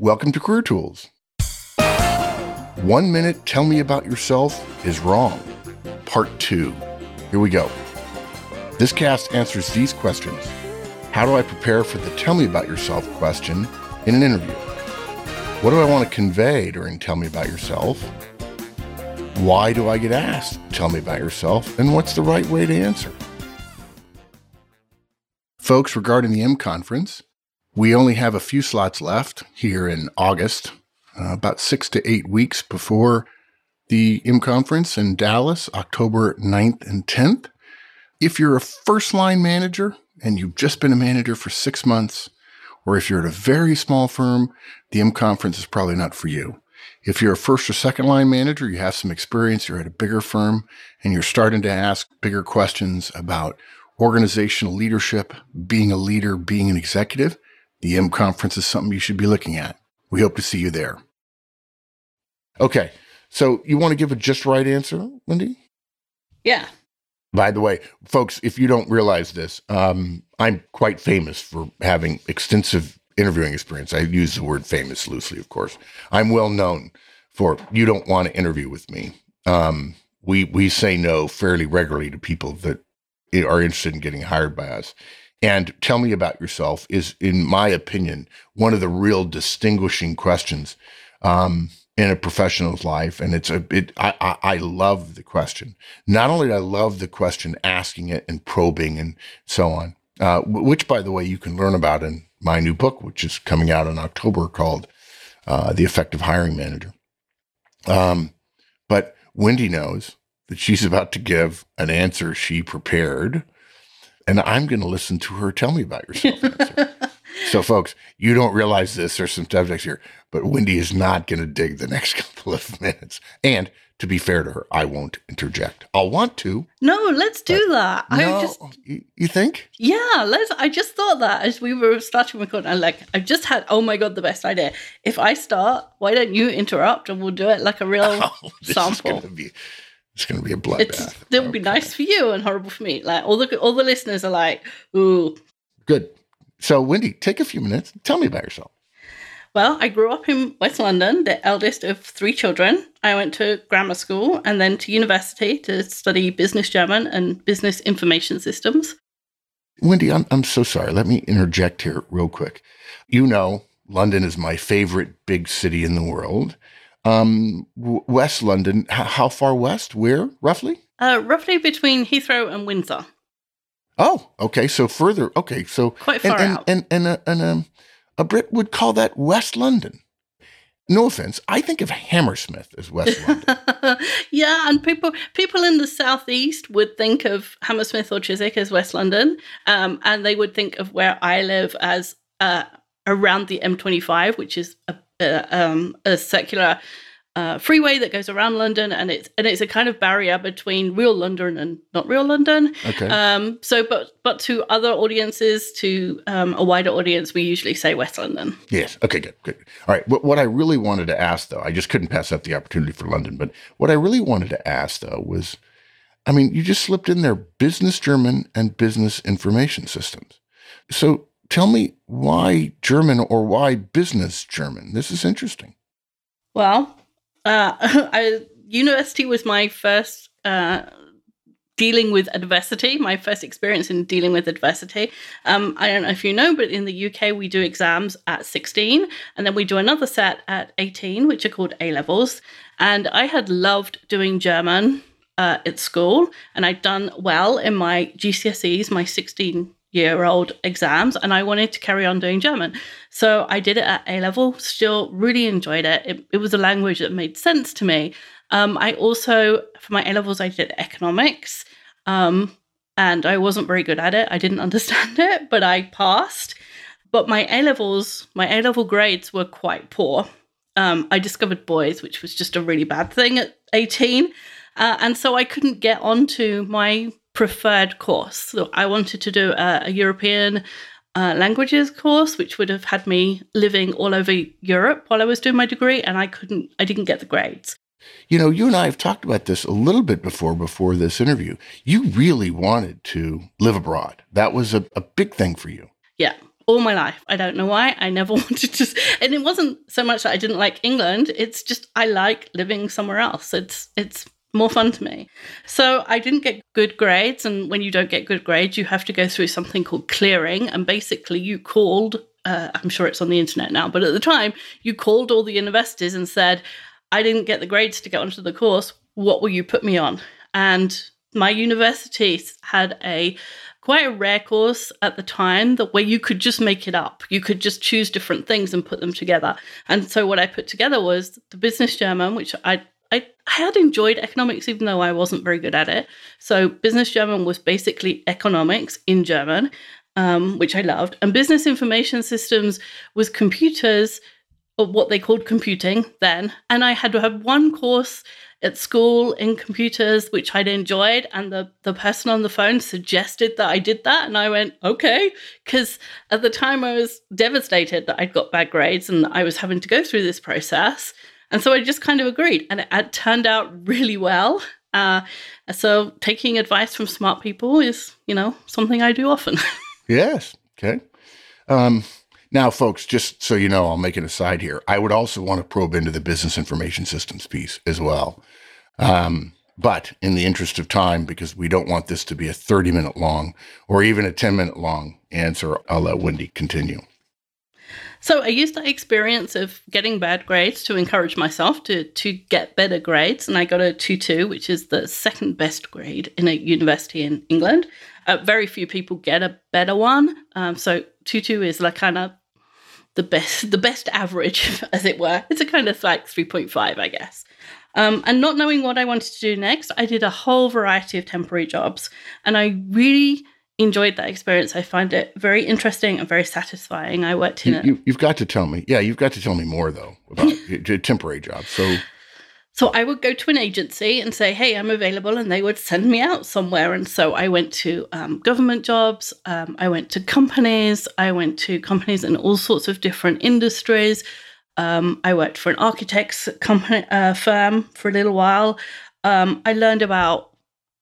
Welcome to Career Tools. One minute, tell me about yourself is wrong. Part two. Here we go. This cast answers these questions How do I prepare for the tell me about yourself question in an interview? What do I want to convey during Tell Me About Yourself? Why do I get asked, Tell me about yourself? And what's the right way to answer? Folks, regarding the M conference, we only have a few slots left here in August, uh, about six to eight weeks before the M conference in Dallas, October 9th and 10th. If you're a first line manager and you've just been a manager for six months, or if you're at a very small firm, the M conference is probably not for you. If you're a first or second line manager, you have some experience, you're at a bigger firm, and you're starting to ask bigger questions about organizational leadership, being a leader, being an executive, the M conference is something you should be looking at. We hope to see you there. Okay. So you want to give a just right answer, Wendy? Yeah. By the way, folks, if you don't realize this, um, I'm quite famous for having extensive interviewing experience. I use the word famous loosely, of course. I'm well known for you don't want to interview with me. Um, we we say no fairly regularly to people that are interested in getting hired by us. And tell me about yourself is, in my opinion, one of the real distinguishing questions um, in a professional's life. And it's a, it, I, I, I love the question. Not only do I love the question, asking it and probing and so on, uh, which, by the way, you can learn about in my new book, which is coming out in October called uh, The Effective Hiring Manager. Um, but Wendy knows that she's about to give an answer she prepared and I'm going to listen to her tell me about yourself. so, folks, you don't realize this. There's some subjects here, but Wendy is not going to dig the next couple of minutes. And to be fair to her, I won't interject. I'll want to. No, let's do that. No, I just, you, think? Yeah, let's. I just thought that as we were starting recording, I'm like, I've just had. Oh my god, the best idea. If I start, why don't you interrupt and we'll do it like a real oh, sample? Be, it's going to be a bloodbath. It would okay. be nice for you and horrible for me. Like all the all the listeners are like, "Ooh." Good. So, Wendy, take a few minutes. Tell me about yourself. Well, I grew up in West London, the eldest of three children. I went to grammar school and then to university to study business German and business information systems. Wendy, I'm, I'm so sorry. Let me interject here real quick. You know, London is my favorite big city in the world. Um, West London, H- how far west? Where, roughly? Uh, roughly between Heathrow and Windsor. Oh, okay. So further. Okay, so quite far and, out. And and and, and um, a Brit would call that West London. No offense, I think of Hammersmith as West London. yeah, and people people in the southeast would think of Hammersmith or Chiswick as West London, um, and they would think of where I live as uh, around the M25, which is a a, um, a circular uh, freeway that goes around London, and it's and it's a kind of barrier between real London and not real London. Okay. Um, so, but but to other audiences, to um, a wider audience, we usually say West London. Yes. Okay. Good. Good. All right. What, what I really wanted to ask, though, I just couldn't pass up the opportunity for London. But what I really wanted to ask, though, was, I mean, you just slipped in there: business German and business information systems. So tell me why German or why business German? This is interesting. Well, uh, I, university was my first uh, dealing with adversity, my first experience in dealing with adversity. Um, I don't know if you know, but in the UK, we do exams at 16, and then we do another set at 18, which are called A levels. And I had loved doing German uh, at school, and I'd done well in my GCSEs, my 16 year old exams and I wanted to carry on doing German. So I did it at A level, still really enjoyed it. It, it was a language that made sense to me. Um, I also, for my A levels, I did economics um, and I wasn't very good at it. I didn't understand it, but I passed. But my A levels, my A level grades were quite poor. Um, I discovered boys, which was just a really bad thing at 18. Uh, and so I couldn't get onto my preferred course. So I wanted to do a, a European uh, languages course, which would have had me living all over Europe while I was doing my degree, and I couldn't, I didn't get the grades. You know, you and I have talked about this a little bit before, before this interview. You really wanted to live abroad. That was a, a big thing for you. Yeah. all my life. I don't know why. I never wanted to, and it wasn't so much that I didn't like England. It's just I like living somewhere else. It's it's more fun to me. So I didn't get good grades, and when you don't get good grades, you have to go through something called clearing, and basically you called. Uh, I'm sure it's on the internet now, but at the time you called all the universities and said, "I didn't get the grades to get onto the course. What will you put me on?" And my university had a quite a rare course at the time that where you could just make it up. You could just choose different things and put them together. And so what I put together was the business German, which I I, I had enjoyed economics even though I wasn't very good at it. So business German was basically economics in German, um, which I loved. And business information systems was computers or what they called computing then. And I had to have one course at school in computers, which I'd enjoyed. And the, the person on the phone suggested that I did that. And I went, okay. Because at the time I was devastated that I'd got bad grades and I was having to go through this process. And so I just kind of agreed. And it, it turned out really well. Uh, so taking advice from smart people is, you know, something I do often. yes. Okay. Um, now, folks, just so you know, I'll make an aside here. I would also want to probe into the business information systems piece as well. Um, but in the interest of time, because we don't want this to be a 30 minute long or even a 10 minute long answer, I'll let Wendy continue. So I used that experience of getting bad grades to encourage myself to to get better grades, and I got a two two, which is the second best grade in a university in England. Uh, very few people get a better one, um, so two two is like kind of the best the best average, as it were. It's a kind of like three point five, I guess. Um, and not knowing what I wanted to do next, I did a whole variety of temporary jobs, and I really enjoyed that experience. I find it very interesting and very satisfying. I worked in you, it. You, have got to tell me. Yeah, you've got to tell me more though about temporary jobs. So, so I would go to an agency and say, "Hey, I'm available," and they would send me out somewhere. And so I went to um, government jobs. Um, I went to companies. I went to companies in all sorts of different industries. Um, I worked for an architects company uh, firm for a little while. Um, I learned about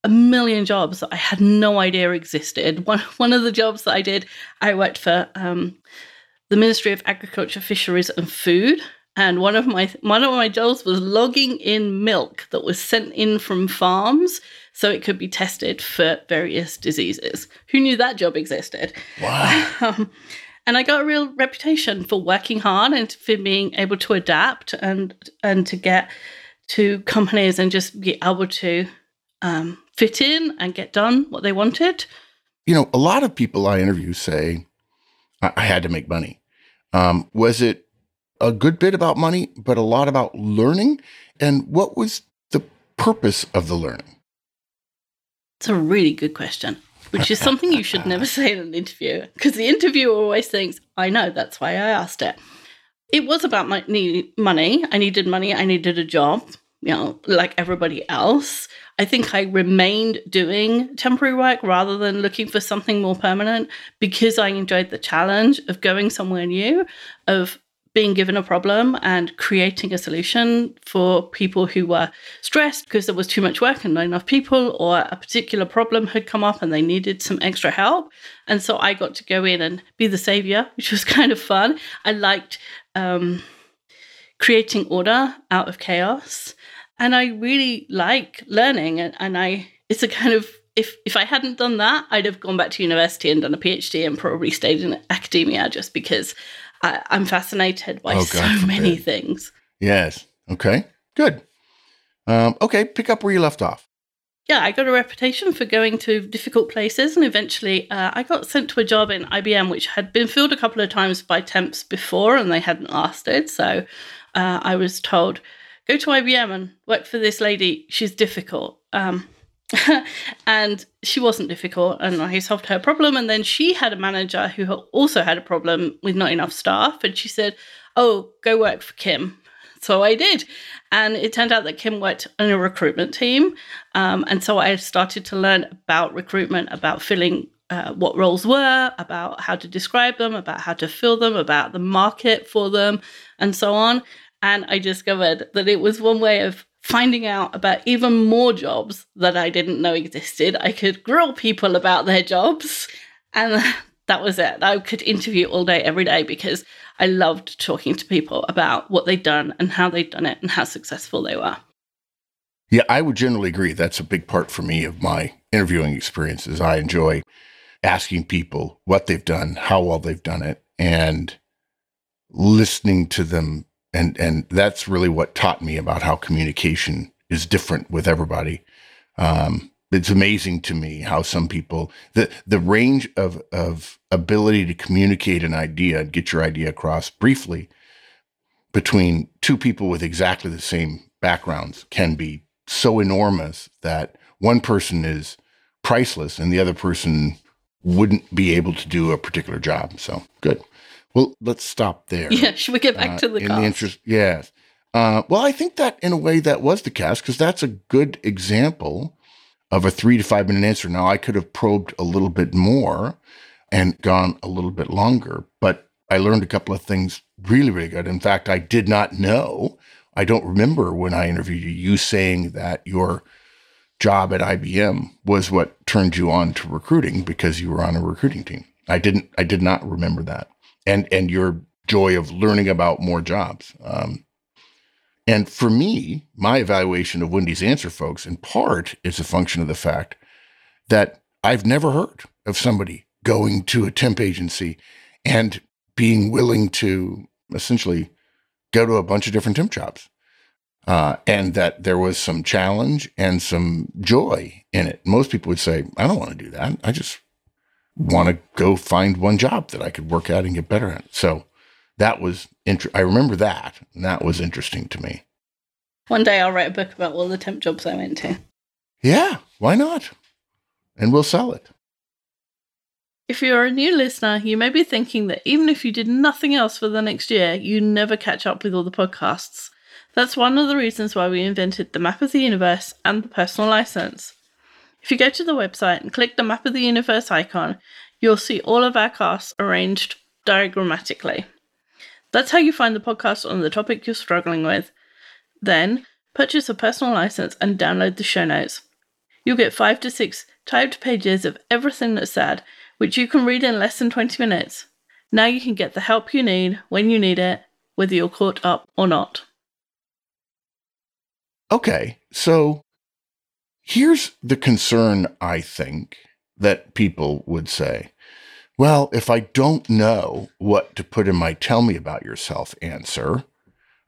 a million jobs that I had no idea existed. One one of the jobs that I did, I worked for um, the Ministry of Agriculture, Fisheries and Food, and one of my one of my jobs was logging in milk that was sent in from farms so it could be tested for various diseases. Who knew that job existed? Wow. Um, and I got a real reputation for working hard and for being able to adapt and and to get to companies and just be able to um, fit in and get done what they wanted. You know, a lot of people I interview say, I, I had to make money. Um, was it a good bit about money, but a lot about learning? And what was the purpose of the learning? It's a really good question, which is something you should never say in an interview because the interviewer always thinks, I know, that's why I asked it. It was about my need, money. I needed money. I needed a job, you know, like everybody else. I think I remained doing temporary work rather than looking for something more permanent because I enjoyed the challenge of going somewhere new, of being given a problem and creating a solution for people who were stressed because there was too much work and not enough people, or a particular problem had come up and they needed some extra help. And so I got to go in and be the savior, which was kind of fun. I liked um, creating order out of chaos and I really like learning, and, and I it's a kind of if if I hadn't done that, I'd have gone back to university and done a PhD and probably stayed in academia just because I, am fascinated by oh, so many things. Yes. Okay. Good. Um, okay. Pick up where you left off. Yeah, I got a reputation for going to difficult places, and eventually uh, I got sent to a job in IBM, which had been filled a couple of times by temps before, and they hadn't lasted. So uh, I was told go to IBM and work for this lady. She's difficult. Um, and she wasn't difficult, and I solved her problem. And then she had a manager who also had a problem with not enough staff, and she said, "Oh, go work for Kim." So I did, and it turned out that Kim worked on a recruitment team, um, and so I started to learn about recruitment, about filling uh, what roles were, about how to describe them, about how to fill them, about the market for them, and so on. And I discovered that it was one way of finding out about even more jobs that I didn't know existed. I could grill people about their jobs, and that was it. I could interview all day, every day because I loved talking to people about what they'd done and how they'd done it and how successful they were. Yeah, I would generally agree. That's a big part for me of my interviewing experiences. I enjoy asking people what they've done, how well they've done it, and listening to them. And and that's really what taught me about how communication is different with everybody. Um, it's amazing to me how some people the the range of of ability to communicate an idea and get your idea across briefly between two people with exactly the same backgrounds can be so enormous that one person is priceless and the other person wouldn't be able to do a particular job. So good. Well, let's stop there. Yeah, should we get back Uh, to the in cast? the interest? Yes. Uh, well, I think that in a way that was the cast because that's a good example of a three to five minute answer. Now, I could have probed a little bit more and gone a little bit longer, but I learned a couple of things really, really good. In fact, I did not know. I don't remember when I interviewed you, you saying that your job at IBM was what turned you on to recruiting because you were on a recruiting team. I didn't. I did not remember that, and and your joy of learning about more jobs. Um, and for me, my evaluation of Wendy's answer, folks, in part is a function of the fact that I've never heard of somebody going to a temp agency and being willing to essentially go to a bunch of different temp jobs. Uh, and that there was some challenge and some joy in it. Most people would say, I don't want to do that. I just want to go find one job that I could work at and get better at. So that was, inter- I remember that. And that was interesting to me. One day I'll write a book about all the temp jobs I went to. Yeah, why not? And we'll sell it. If you're a new listener, you may be thinking that even if you did nothing else for the next year, you never catch up with all the podcasts. That's one of the reasons why we invented the Map of the Universe and the personal license. If you go to the website and click the Map of the Universe icon, you'll see all of our casts arranged diagrammatically. That's how you find the podcast on the topic you're struggling with. Then, purchase a personal license and download the show notes. You'll get five to six typed pages of everything that's said, which you can read in less than 20 minutes. Now you can get the help you need when you need it, whether you're caught up or not. Okay, so here's the concern I think that people would say. Well, if I don't know what to put in my tell me about yourself answer,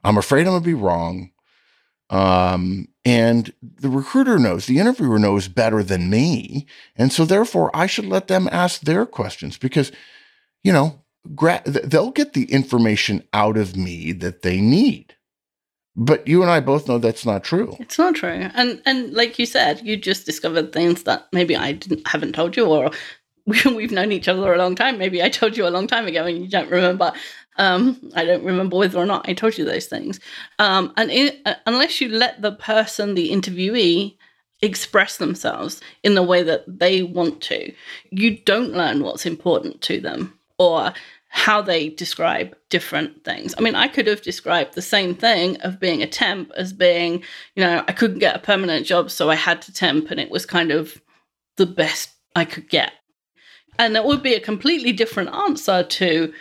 I'm afraid I'm going to be wrong. Um, and the recruiter knows, the interviewer knows better than me. And so therefore I should let them ask their questions because, you know, gra- they'll get the information out of me that they need. But you and I both know that's not true. It's not true. And and like you said, you just discovered things that maybe I didn't haven't told you or we've known each other a long time. Maybe I told you a long time ago and you don't remember. Um, I don't remember whether or not I told you those things. Um, and uh, unless you let the person, the interviewee, express themselves in the way that they want to, you don't learn what's important to them or how they describe different things. I mean, I could have described the same thing of being a temp as being, you know, I couldn't get a permanent job, so I had to temp, and it was kind of the best I could get. And that would be a completely different answer to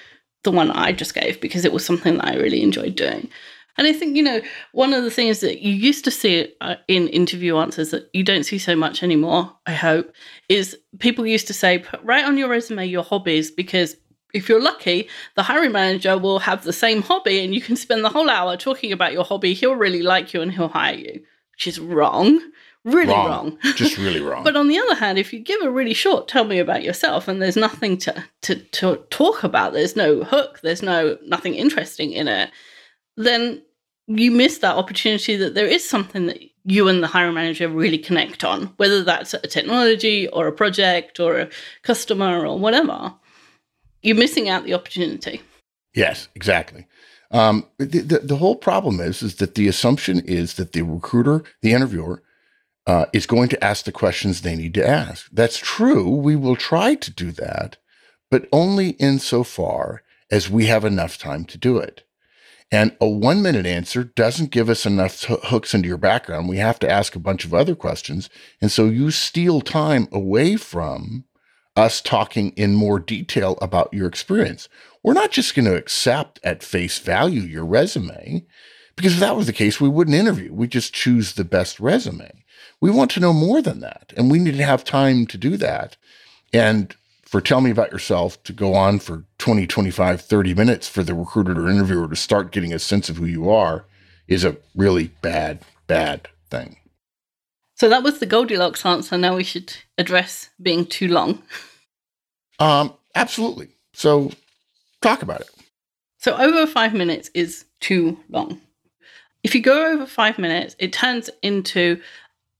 the one I just gave because it was something that I really enjoyed doing. And I think, you know, one of the things that you used to see uh, in interview answers that you don't see so much anymore, I hope, is people used to say, put right on your resume your hobbies because if you're lucky, the hiring manager will have the same hobby and you can spend the whole hour talking about your hobby. He'll really like you and he'll hire you, which is wrong. Really wrong. Just really wrong. But on the other hand, if you give a really short tell me about yourself and there's nothing to, to, to talk about, there's no hook, there's no nothing interesting in it, then you miss that opportunity that there is something that you and the hiring manager really connect on, whether that's a technology or a project or a customer or whatever. You're missing out the opportunity. Yes, exactly. Um, the, the, the whole problem is is that the assumption is that the recruiter, the interviewer, uh, is going to ask the questions they need to ask. That's true. We will try to do that, but only insofar as we have enough time to do it. And a one minute answer doesn't give us enough h- hooks into your background. We have to ask a bunch of other questions. And so you steal time away from us talking in more detail about your experience. We're not just going to accept at face value your resume, because if that was the case, we wouldn't interview. We just choose the best resume. We want to know more than that, and we need to have time to do that. And for tell me about yourself to go on for 20, 25, 30 minutes for the recruiter or interviewer to start getting a sense of who you are is a really bad, bad thing. So that was the Goldilocks answer. Now we should address being too long. Um, absolutely. So talk about it. So over five minutes is too long. If you go over five minutes, it turns into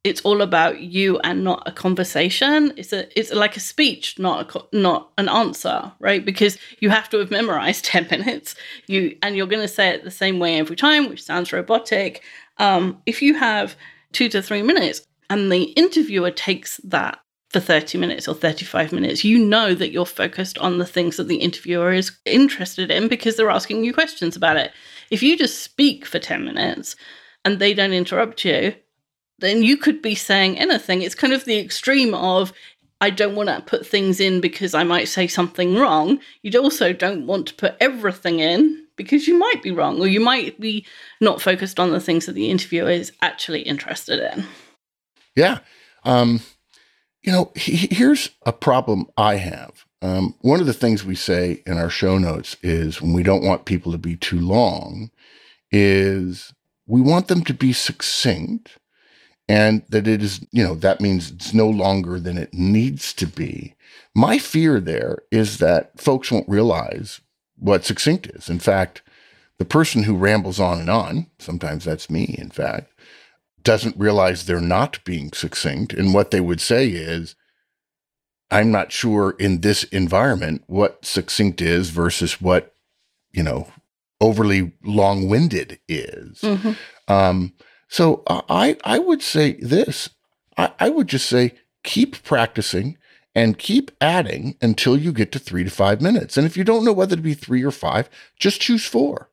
it's all about you and not a conversation. It's a it's like a speech, not a, not an answer, right? Because you have to have memorized ten minutes. You and you're going to say it the same way every time, which sounds robotic. Um, if you have two to three minutes, and the interviewer takes that for 30 minutes or 35 minutes, you know that you're focused on the things that the interviewer is interested in because they're asking you questions about it. If you just speak for 10 minutes and they don't interrupt you, then you could be saying anything. It's kind of the extreme of, I don't want to put things in because I might say something wrong. You'd also don't want to put everything in because you might be wrong or you might be not focused on the things that the interviewer is actually interested in. Yeah. Um, you know, he, here's a problem I have. Um, one of the things we say in our show notes is when we don't want people to be too long, is we want them to be succinct and that it is, you know, that means it's no longer than it needs to be. My fear there is that folks won't realize what succinct is. In fact, the person who rambles on and on, sometimes that's me, in fact, doesn't realize they're not being succinct. And what they would say is, I'm not sure in this environment what succinct is versus what, you know, overly long winded is. Mm-hmm. Um, so I, I would say this I, I would just say keep practicing and keep adding until you get to three to five minutes. And if you don't know whether to be three or five, just choose four.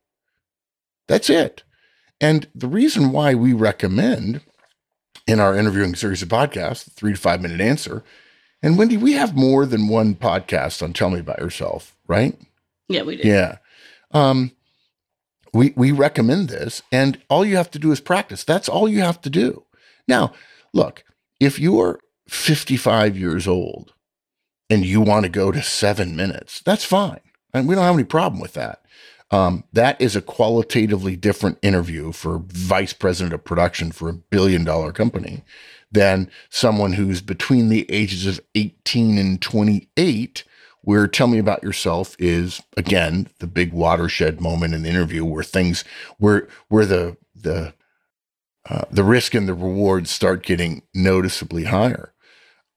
That's it. And the reason why we recommend in our interviewing series of podcasts, the three to five minute answer, and Wendy, we have more than one podcast on Tell Me About Yourself, right? Yeah, we do. Yeah. Um, we we recommend this, and all you have to do is practice. That's all you have to do. Now, look, if you're 55 years old and you want to go to seven minutes, that's fine. And we don't have any problem with that. Um, that is a qualitatively different interview for vice president of production for a billion dollar company than someone who's between the ages of 18 and 28 where tell me about yourself is again the big watershed moment in the interview where things where where the the uh, the risk and the rewards start getting noticeably higher.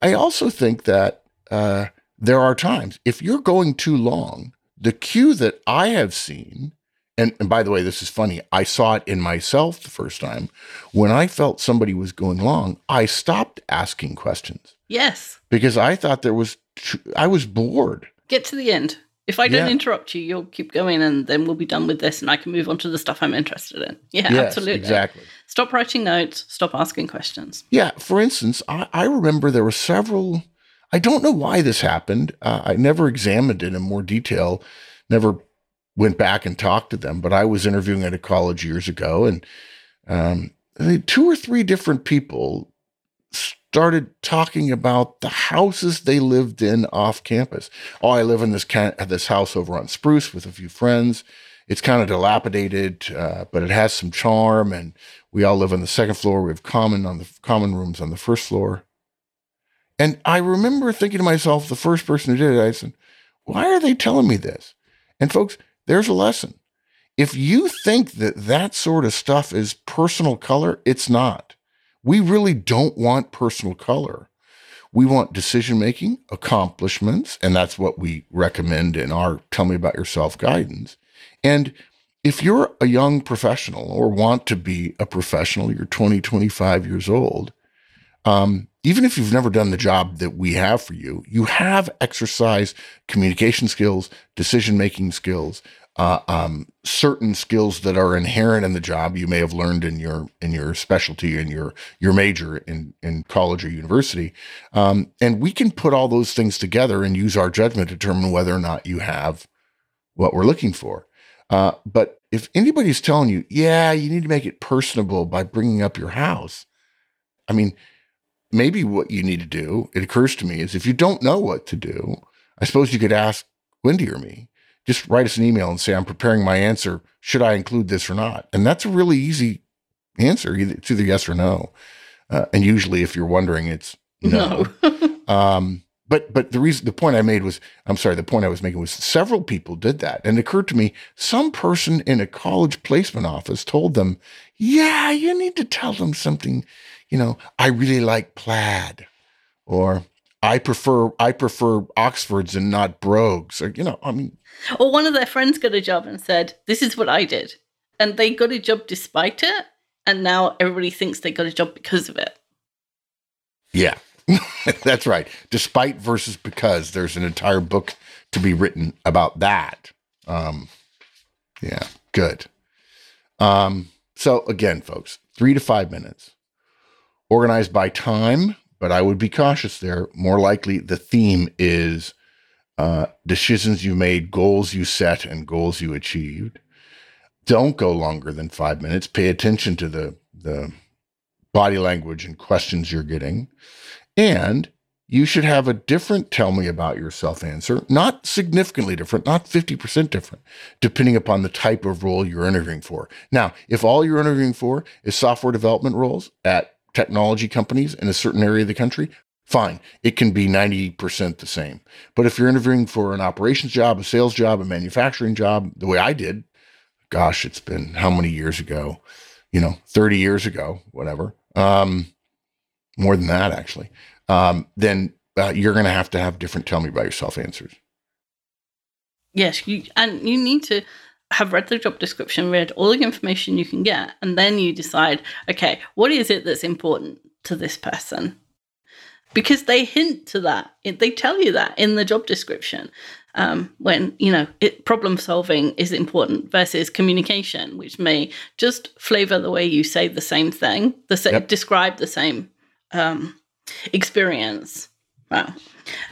I also think that uh, there are times if you're going too long, the cue that I have seen, and, and by the way, this is funny, I saw it in myself the first time. When I felt somebody was going long, I stopped asking questions. Yes. Because I thought there was, too, I was bored. Get to the end. If I don't yeah. interrupt you, you'll keep going and then we'll be done with this and I can move on to the stuff I'm interested in. Yeah, yes, absolutely. Exactly. Stop writing notes, stop asking questions. Yeah. For instance, I, I remember there were several I don't know why this happened. Uh, I never examined it in more detail, never went back and talked to them, but I was interviewing at a college years ago and um, two or three different people started talking about the houses they lived in off campus. Oh, I live in this kind of, this house over on Spruce with a few friends. It's kind of dilapidated, uh, but it has some charm, and we all live on the second floor. We have common on the common rooms on the first floor. And I remember thinking to myself, the first person who did it, I said, why are they telling me this? And folks, there's a lesson. If you think that that sort of stuff is personal color, it's not. We really don't want personal color. We want decision making, accomplishments, and that's what we recommend in our Tell Me About Yourself guidance. And if you're a young professional or want to be a professional, you're 20, 25 years old, um, even if you've never done the job that we have for you, you have exercised communication skills, decision making skills, uh, um, certain skills that are inherent in the job you may have learned in your in your specialty in your your major in in college or university, um, and we can put all those things together and use our judgment to determine whether or not you have what we're looking for. Uh, but if anybody's telling you, yeah, you need to make it personable by bringing up your house, I mean, maybe what you need to do, it occurs to me, is if you don't know what to do, I suppose you could ask Wendy or me just write us an email and say, I'm preparing my answer. Should I include this or not? And that's a really easy answer. It's either yes or no. Uh, and usually, if you're wondering, it's no. no. um, but but the reason the point I made was I'm sorry the point I was making was several people did that and it occurred to me some person in a college placement office told them yeah you need to tell them something you know I really like plaid or I prefer I prefer Oxfords and not brogues. Or, you know, I mean. Or one of their friends got a job and said, "This is what I did," and they got a job despite it, and now everybody thinks they got a job because of it. Yeah, that's right. Despite versus because, there's an entire book to be written about that. Um, yeah, good. Um, so again, folks, three to five minutes, organized by time but I would be cautious there. More likely, the theme is uh, decisions you made, goals you set, and goals you achieved. Don't go longer than five minutes. Pay attention to the the body language and questions you're getting, and you should have a different tell me about yourself answer, not significantly different, not 50% different, depending upon the type of role you're interviewing for. Now, if all you're interviewing for is software development roles at technology companies in a certain area of the country, fine. It can be 90% the same. But if you're interviewing for an operations job, a sales job, a manufacturing job, the way I did, gosh, it's been how many years ago? You know, 30 years ago, whatever. Um, more than that, actually. Um, then uh, you're going to have to have different tell me about yourself answers. Yes, you, and you need to have read the job description, read all the information you can get, and then you decide, okay, what is it that's important to this person? Because they hint to that, they tell you that in the job description. Um, when you know it, problem solving is important versus communication, which may just flavor the way you say the same thing, the sa- yep. describe the same um, experience. Wow.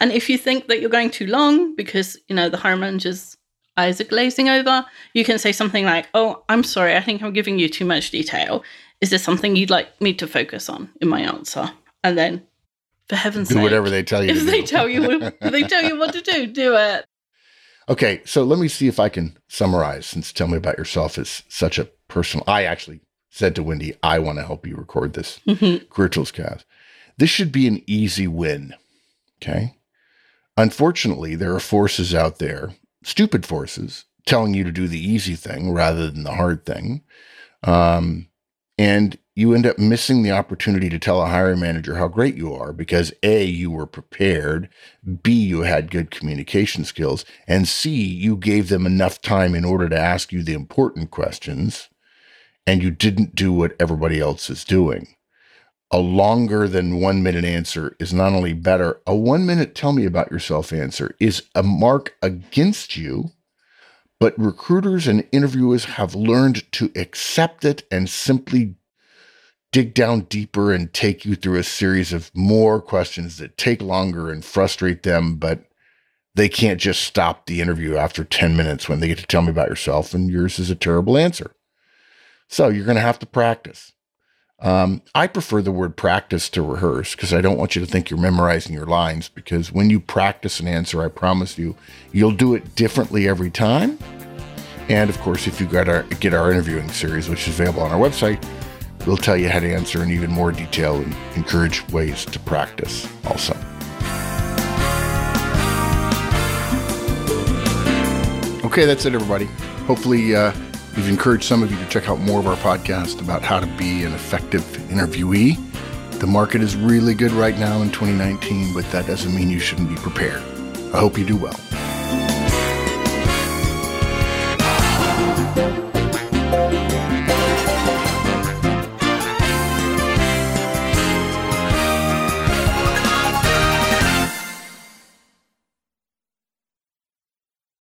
And if you think that you're going too long because you know the hiring managers eyes are glazing over, you can say something like, Oh, I'm sorry, I think I'm giving you too much detail. Is there something you'd like me to focus on in my answer? And then, for heaven's do sake, whatever they tell you. If they do. tell you, if they tell you what to do, do it. Okay, so let me see if I can summarize. Since tell me about yourself is such a personal. I actually said to Wendy, I want to help you record this mm-hmm. Career Tools cast. This should be an easy win. Okay. Unfortunately, there are forces out there stupid forces telling you to do the easy thing rather than the hard thing. Um, and you end up missing the opportunity to tell a hiring manager how great you are because A, you were prepared, B, you had good communication skills, and C, you gave them enough time in order to ask you the important questions, and you didn't do what everybody else is doing a longer than one minute answer is not only better, a one minute tell me about yourself answer is a mark against you. But recruiters and interviewers have learned to accept it and simply dig down deeper and take you through a series of more questions that take longer and frustrate them. But they can't just stop the interview after 10 minutes when they get to tell me about yourself and yours is a terrible answer. So you're going to have to practice. Um, I prefer the word practice to rehearse because I don't want you to think you're memorizing your lines. Because when you practice an answer, I promise you, you'll do it differently every time. And of course, if you get our get our interviewing series, which is available on our website, we'll tell you how to answer in even more detail and encourage ways to practice also. Okay, that's it, everybody. Hopefully. Uh, We've encouraged some of you to check out more of our podcast about how to be an effective interviewee. The market is really good right now in 2019, but that doesn't mean you shouldn't be prepared. I hope you do well.